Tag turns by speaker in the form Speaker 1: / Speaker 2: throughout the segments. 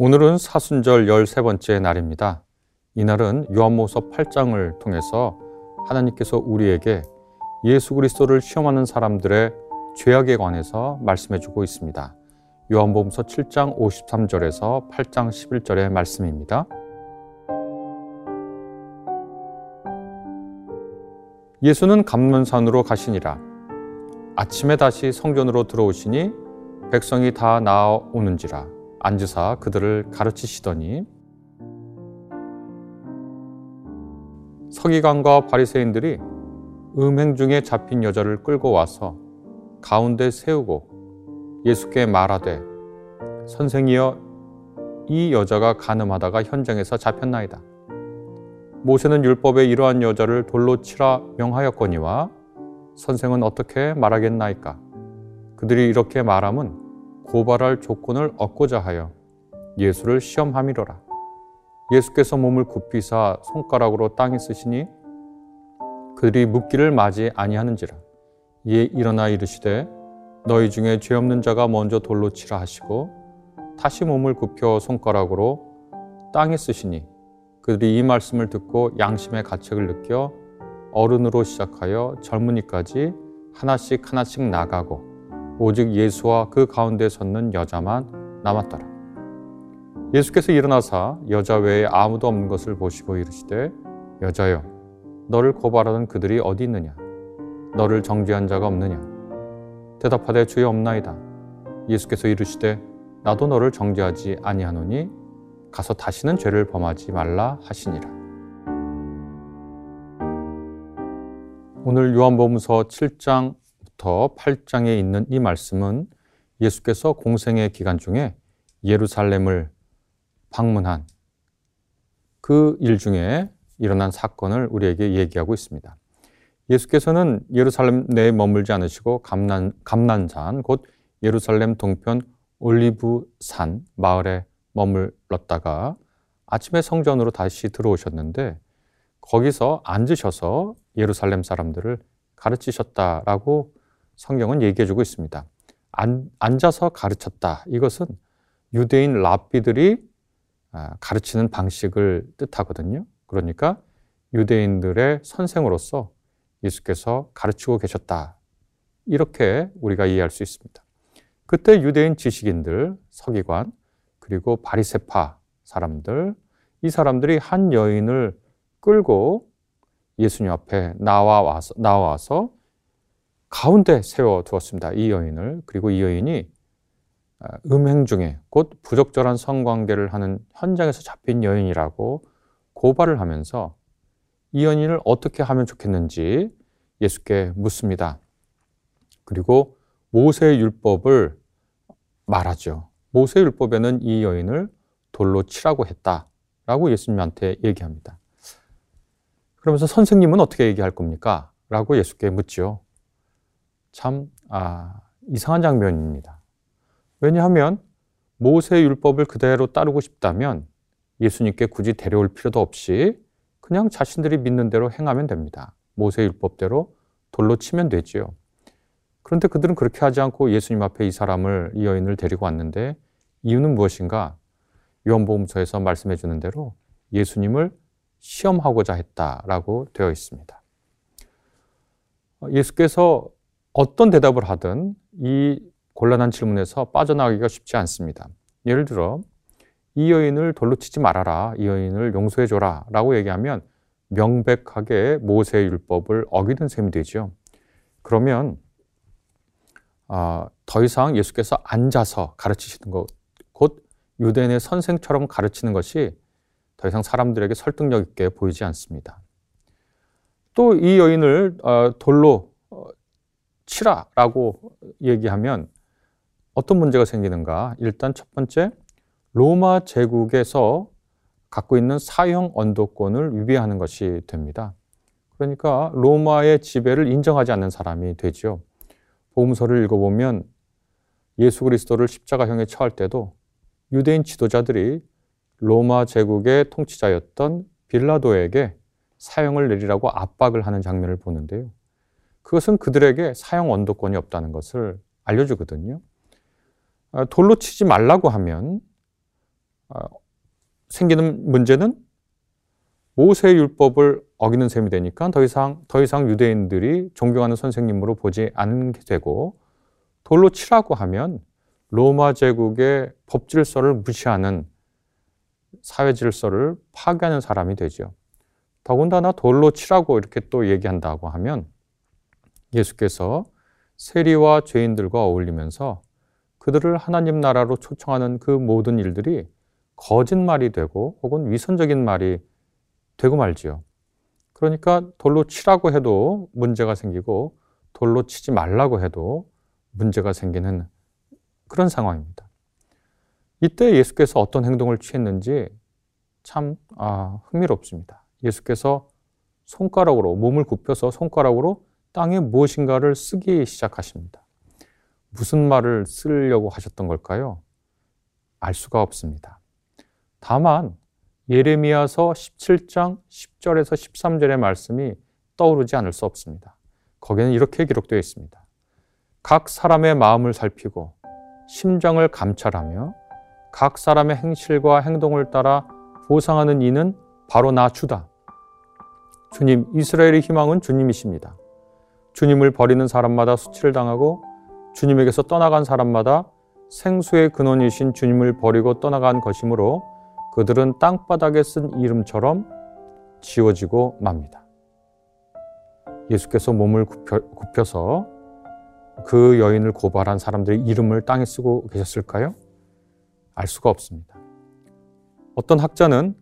Speaker 1: 오늘은 사순절 13번째 날입니다. 이날은 요한모서 8장을 통해서 하나님께서 우리에게 예수 그리스도를 시험하는 사람들의 죄악에 관해서 말씀해 주고 있습니다. 요한복음서 7장 53절에서 8장 11절의 말씀입니다. 예수는 감문산으로 가시니라. 아침에 다시 성전으로 들어오시니 백성이 다 나오는지라. 앉으사 그들을 가르치시더니 서기관과 바리새인들이 음행 중에 잡힌 여자를 끌고 와서 가운데 세우고 예수께 말하되 선생이여 이 여자가 가늠하다가 현장에서 잡혔나이다. 모세는 율법에 이러한 여자를 돌로 치라 명하였거니와 선생은 어떻게 말하겠나이까? 그들이 이렇게 말함은 고발할 조건을 얻고자 하여 예수를 시험함이로라. 예수께서 몸을 굽히사 손가락으로 땅에 쓰시니 그들이 묻기를 맞이 아니하는지라. 이에 일어나 이르시되 너희 중에 죄 없는 자가 먼저 돌로 치라 하시고 다시 몸을 굽혀 손가락으로 땅에 쓰시니 그들이 이 말씀을 듣고 양심의 가책을 느껴 어른으로 시작하여 젊은이까지 하나씩 하나씩 나가고 오직 예수와 그 가운데 섰는 여자만 남았더라. 예수께서 일어나사 여자 외에 아무도 없는 것을 보시고 이르시되 여자여 너를 고발하는 그들이 어디 있느냐? 너를 정죄한 자가 없느냐? 대답하되 주여 없나이다. 예수께서 이르시되 나도 너를 정죄하지 아니하노니 가서 다시는 죄를 범하지 말라 하시니라. 오늘 요한복음서 7장 1장 8장에 있는 이 말씀은 예수께서 공생의 기간 중에 예루살렘을 방문한 그 일 중에 일어난 사건을 우리에게 얘기하고 있습니다. 예수께서는 예루살렘 내에 머물지 않으시고 감난, 감난산, 곧 예루살렘 동편 올리브산 마을에 머물렀다가 아침에 성전으로 다시 들어오셨는데 거기서 앉으셔서 예루살렘 사람들을 가르치셨다라고 성경은 얘기해 주고 있습니다. 안, 앉아서 가르쳤다. 이것은 유대인 랍비들이 아, 가르치는 방식을 뜻하거든요. 그러니까 유대인들의 선생으로서 예수께서 가르치고 계셨다. 이렇게 우리가 이해할 수 있습니다. 그때 유대인 지식인들, 서기관, 그리고 바리세파 사람들, 이 사람들이 한 여인을 끌고 예수님 앞에 나와와서, 나와서 가운데 세워 두었습니다. 이 여인을. 그리고 이 여인이 아, 음행 중에 곧 부적절한 성관계를 하는 현장에서 잡힌 여인이라고 고발을 하면서 이 여인을 어떻게 하면 좋겠는지 예수께 묻습니다. 그리고 모세 율법을 말하죠. 모세 율법에는 이 여인을 돌로 치라고 했다라고 예수님한테 얘기합니다. 그러면서 선생님은 어떻게 얘기할 겁니까? 라고 예수께 묻죠. 참 아, 이상한 장면입니다. 왜냐하면 모세 율법을 그대로 따르고 싶다면 예수님께 굳이 데려올 필요도 없이 그냥 자신들이 믿는 대로 행하면 됩니다. 모세 율법대로 돌로 치면 되지요. 그런데 그들은 그렇게 하지 않고 예수님 앞에 이 사람을 이 여인을 데리고 왔는데 이유는 무엇인가? 요한복음서에서 말씀해 주는 대로 예수님을 시험하고자 했다라고 되어 있습니다. 예수께서 어떤 대답을 하든 이 곤란한 질문에서 빠져나가기가 쉽지 않습니다. 예를 들어 이 여인을 돌로 치지 말아라. 이 여인을 용서해 줘라. 라고 얘기하면 명백하게 모세 율법을 어기는 셈이 되죠. 그러면 어, 더 이상 예수께서 앉아서 가르치시는 것, 곧 유대인의 선생처럼 가르치는 것이 더 이상 사람들에게 설득력 있게 보이지 않습니다. 또 이 여인을 어, 돌로 치라라고 얘기하면 어떤 문제가 생기는가? 일단 첫 번째, 로마 제국에서 갖고 있는 사형 언도권을 위배하는 것이 됩니다. 그러니까 로마의 지배를 인정하지 않는 사람이 되죠. 보험서를 읽어보면 예수 그리스도를 십자가형에 처할 때도 유대인 지도자들이 로마 제국의 통치자였던 빌라도에게 사형을 내리라고 압박을 하는 장면을 보는데요. 그것은 그들에게 사형 원도권이 없다는 것을 알려주거든요. 아, 돌로 치지 말라고 하면 어, 생기는 문제는 모세 율법을 어기는 셈이 되니까 더 이상 더 이상 유대인들이 존경하는 선생님으로 보지 않게 되고 돌로 치라고 하면 로마 제국의 법 질서를 무시하는 사회 질서를 파괴하는 사람이 되죠. 더군다나 돌로 치라고 이렇게 또 얘기한다고 하면 예수께서 세리와 죄인들과 어울리면서 그들을 하나님 나라로 초청하는 그 모든 일들이 거짓말이 되고 혹은 위선적인 말이 되고 말지요. 그러니까 돌로 치라고 해도 문제가 생기고 돌로 치지 말라고 해도 문제가 생기는 그런 상황입니다. 이때 예수께서 어떤 행동을 취했는지 참 아, 흥미롭습니다. 예수께서 손가락으로 몸을 굽혀서 손가락으로 땅에 무엇인가를 쓰기 시작하십니다. 무슨 말을 쓰려고 하셨던 걸까요? 알 수가 없습니다. 다만 예레미야서 17장 10절에서 13절의 말씀이 떠오르지 않을 수 없습니다. 거기는 이렇게 기록되어 있습니다. 각 사람의 마음을 살피고 심정을 감찰하며 각 사람의 행실과 행동을 따라 보상하는 이는 바로 나 주다. 주님, 이스라엘의 희망은 주님이십니다. 주님을 버리는 사람마다 수치를 당하고 주님에게서 떠나간 사람마다 생수의 근원이신 주님을 버리고 떠나간 것이므로 그들은 땅바닥에 쓴 이름처럼 지워지고 맙니다. 예수께서 몸을 굽혀, 서그 여인을 고발한 사람들의 이름을 땅에 쓰고 계셨을까요? 알 수가 없습니다. 어떤 학자는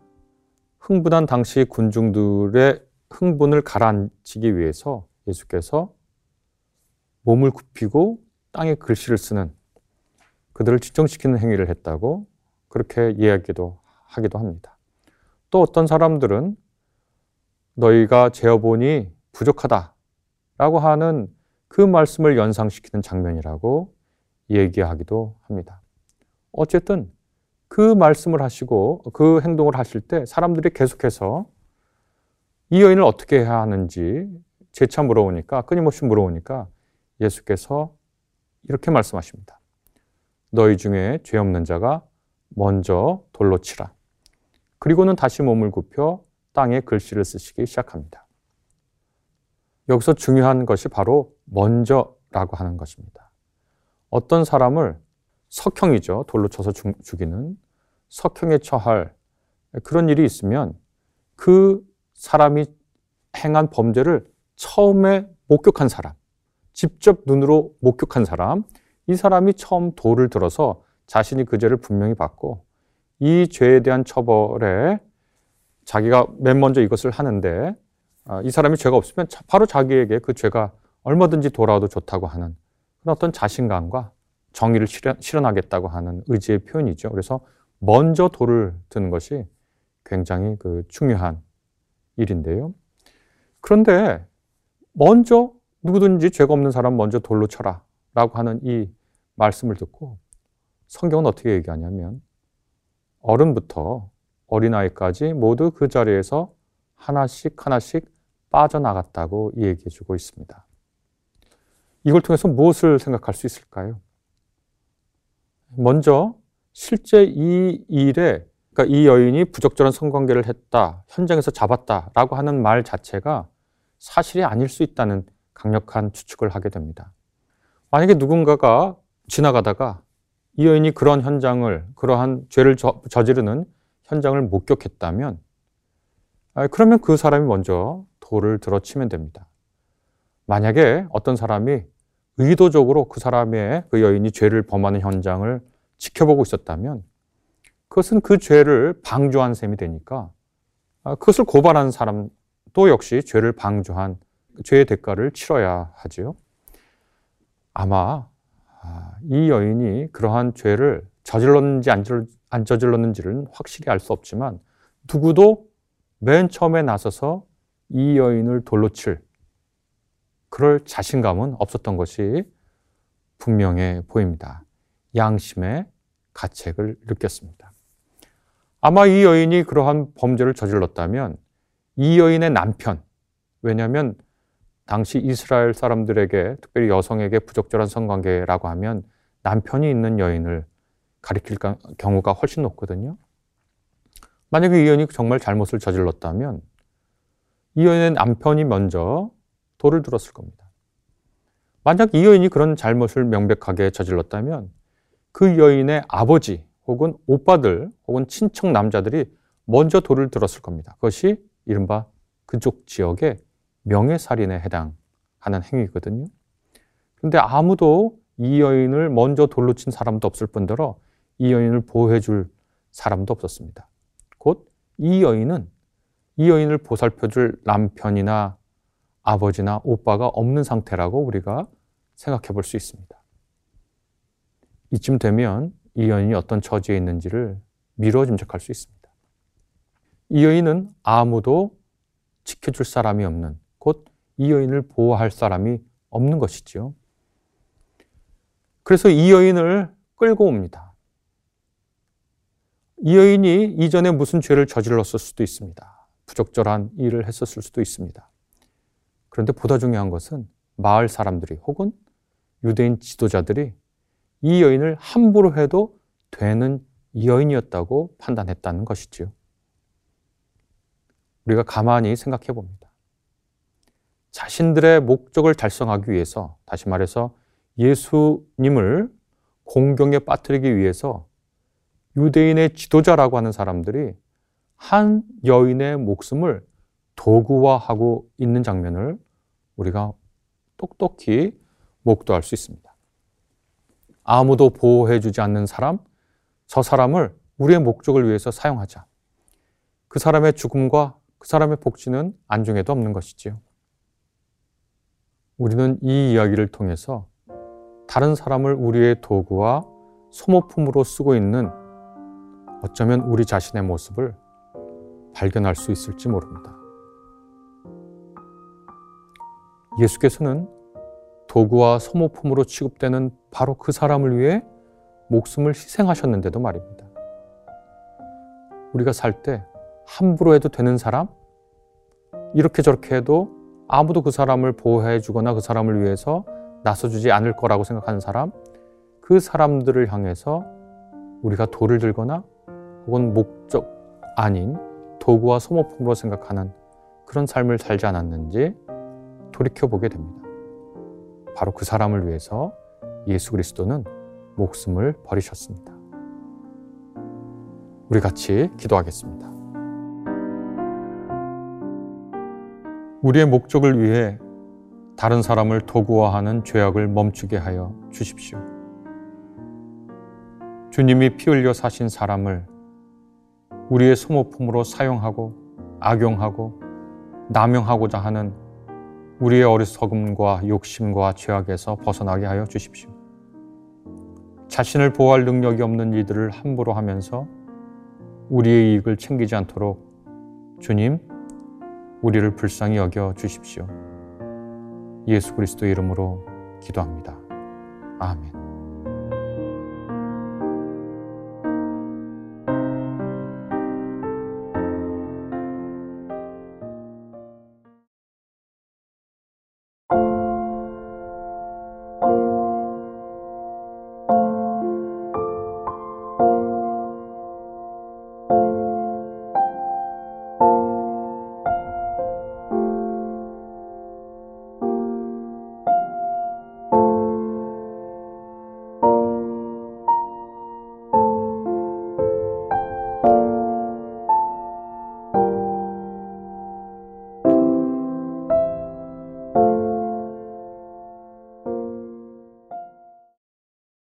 Speaker 1: 흥분한 당시 군중들의 흥분을 가라앉히기 위해서 예수께서 몸을 굽히고 땅에 글씨를 쓰는 그들을 지정시키는 행위를 했다고 그렇게 이야기도 하기도 합니다. 또 어떤 사람들은 너희가 재어보니 부족하다 라고 하는 그 말씀을 연상시키는 장면이라고 얘기하기도 합니다. 어쨌든 그 말씀을 하시고 그 행동을 하실 때 사람들이 계속해서 이 여인을 어떻게 해야 하는지 재차 물어오니까 끊임없이 물어오니까 예수께서 이렇게 말씀하십니다. 너희 중에 죄 없는 자가 먼저 돌로 치라. 그리고는 다시 몸을 굽혀 땅에 글씨를 쓰시기 시작합니다. 여기서 중요한 것이 바로 먼저라고 하는 것입니다. 어떤 사람을 석형이죠. 돌로 쳐서 죽이는 석형에 처할 그런 일이 있으면 그 사람이 행한 범죄를 처음에 목격한 사람, 직접 눈으로 목격한 사람, 이 사람이 처음 돌을 들어서 자신이 그 죄를 분명히 받고 이 죄에 대한 처벌에 자기가 맨 먼저 이것을 하는데 아, 이 사람이 죄가 없으면 바로 자기에게 그 죄가 얼마든지 돌아와도 좋다고 하는 그런 어떤 자신감과 정의를 실현, 하겠다고 하는 의지의 표현이죠. 그래서 먼저 돌을 드는 것이 굉장히 그 중요한 일인데요. 그런데 먼저 누구든지 죄가 없는 사람 먼저 돌로 쳐라 라고 하는 이 말씀을 듣고 성경은 어떻게 얘기하냐면 어른부터 어린아이까지 모두 그 자리에서 하나씩 하나씩 빠져나갔다고 얘기해 주고 있습니다. 이걸 통해서 무엇을 생각할 수 있을까요? 먼저 실제 이 일에 그러니까 이 여인이 부적절한 성관계를 했다, 현장에서 잡았다라고 하는 말 자체가 사실이 아닐 수 있다는 강력한 추측을 하게 됩니다. 만약에 누군가가 지나가다가 이 여인이 그런 현장을, 그러한 죄를 저, 저지르는 현장을 목격했다면, 아, 그러면 그 사람이 먼저 돌을 들어 치면 됩니다. 만약에 어떤 사람이 의도적으로 그 사람의 그 여인이 죄를 범하는 현장을 지켜보고 있었다면, 그것은 그 죄를 방조한 셈이 되니까, 아, 그것을 고발한 사람 도 역시 죄를 방조한 죄의 대가를 치러야 하지요. 아마 아, 이 여인이 그러한 죄를 저질렀는지 안 저질렀는지를 확실히 알 수 없지만 누구도 맨 처음에 나서서 이 여인을 돌로 칠 그럴 자신감은 없었던 것이 분명해 보입니다. 양심의 가책을 느꼈습니다. 아마 이 여인이 그러한 범죄를 저질렀다면 이 여인의 남편, 왜냐하면 당시 이스라엘 사람들에게 특별히 여성에게 부적절한 성관계라고 하면 남편이 있는 여인을 가리킬 경우가 훨씬 높거든요. 만약에 이 여인이 정말 잘못을 저질렀다면 이 여인의 남편이 먼저 돌을 들었을 겁니다. 만약 이 여인이 그런 잘못을 명백하게 저질렀다면 그 여인의 아버지 혹은 오빠들 혹은 친척 남자들이 먼저 돌을 들었을 겁니다. 그것이 이른바 그쪽 지역의 명예살인에 해당하는 행위거든요. 그런데 아무도 이 여인을 먼저 돌로 친 사람도 없을 뿐더러 이 여인을 보호해 줄 사람도 없었습니다. 곧 이 여인은 이 여인을 보살펴 줄 남편이나 아버지나 오빠가 없는 상태라고 우리가 생각해 볼 수 있습니다. 이쯤 되면 이 여인이 어떤 처지에 있는지를 미뤄 짐작할 수 있습니다. 이 여인은 아무도 지켜줄 사람이 없는, 곧 이 여인을 보호할 사람이 없는 것이지요. 그래서 이 여인을 끌고 옵니다. 이 여인이 이전에 무슨 죄를 저질렀을 수도 있습니다. 부적절한 일을 했었을 수도 있습니다. 그런데 보다 중요한 것은 마을 사람들이 혹은 유대인 지도자들이 이 여인을 함부로 해도 되는 여인이었다고 판단했다는 것이지요. 우리가 가만히 생각해 봅니다. 자신들의 목적을 달성하기 위해서, 다시 말해서 예수님을 공경에 빠뜨리기 위해서 유대인의 지도자라고 하는 사람들이 한 여인의 목숨을 도구화하고 있는 장면을 우리가 똑똑히 목도할 수 있습니다. 아무도 보호해주지 않는 사람, 저 사람을 우리의 목적을 위해서 사용하자. 그 사람의 죽음과 그 사람의 복지는 안중에도 없는 것이지요. 우리는 이 이야기를 통해서 다른 사람을 우리의 도구와 소모품으로 쓰고 있는 어쩌면 우리 자신의 모습을 발견할 수 있을지 모릅니다. 예수께서는 도구와 소모품으로 취급되는 바로 그 사람을 위해 목숨을 희생하셨는데도 말입니다. 우리가 살 때 함부로 해도 되는 사람, 이렇게 저렇게 해도 아무도 그 사람을 보호해 주거나 그 사람을 위해서 나서주지 않을 거라고 생각하는 사람, 그 사람들을 향해서 우리가 돌을 들거나 혹은 목적 아닌 도구와 소모품으로 생각하는 그런 삶을 살지 않았는지 돌이켜보게 됩니다. 바로 그 사람을 위해서 예수 그리스도는 목숨을 버리셨습니다. 우리 같이 기도하겠습니다. 우리의 목적을 위해 다른 사람을 도구화하는 죄악을 멈추게 하여 주십시오. 주님이 피 흘려 사신 사람을 우리의 소모품으로 사용하고 악용하고 남용하고자 하는 우리의 어리석음과 욕심과 죄악에서 벗어나게 하여 주십시오. 자신을 보호할 능력이 없는 이들을 함부로 하면서 우리의 이익을 챙기지 않도록 주님, 우리를 불쌍히 여겨 주십시오. 예수 그리스도 이름으로 기도합니다. 아멘.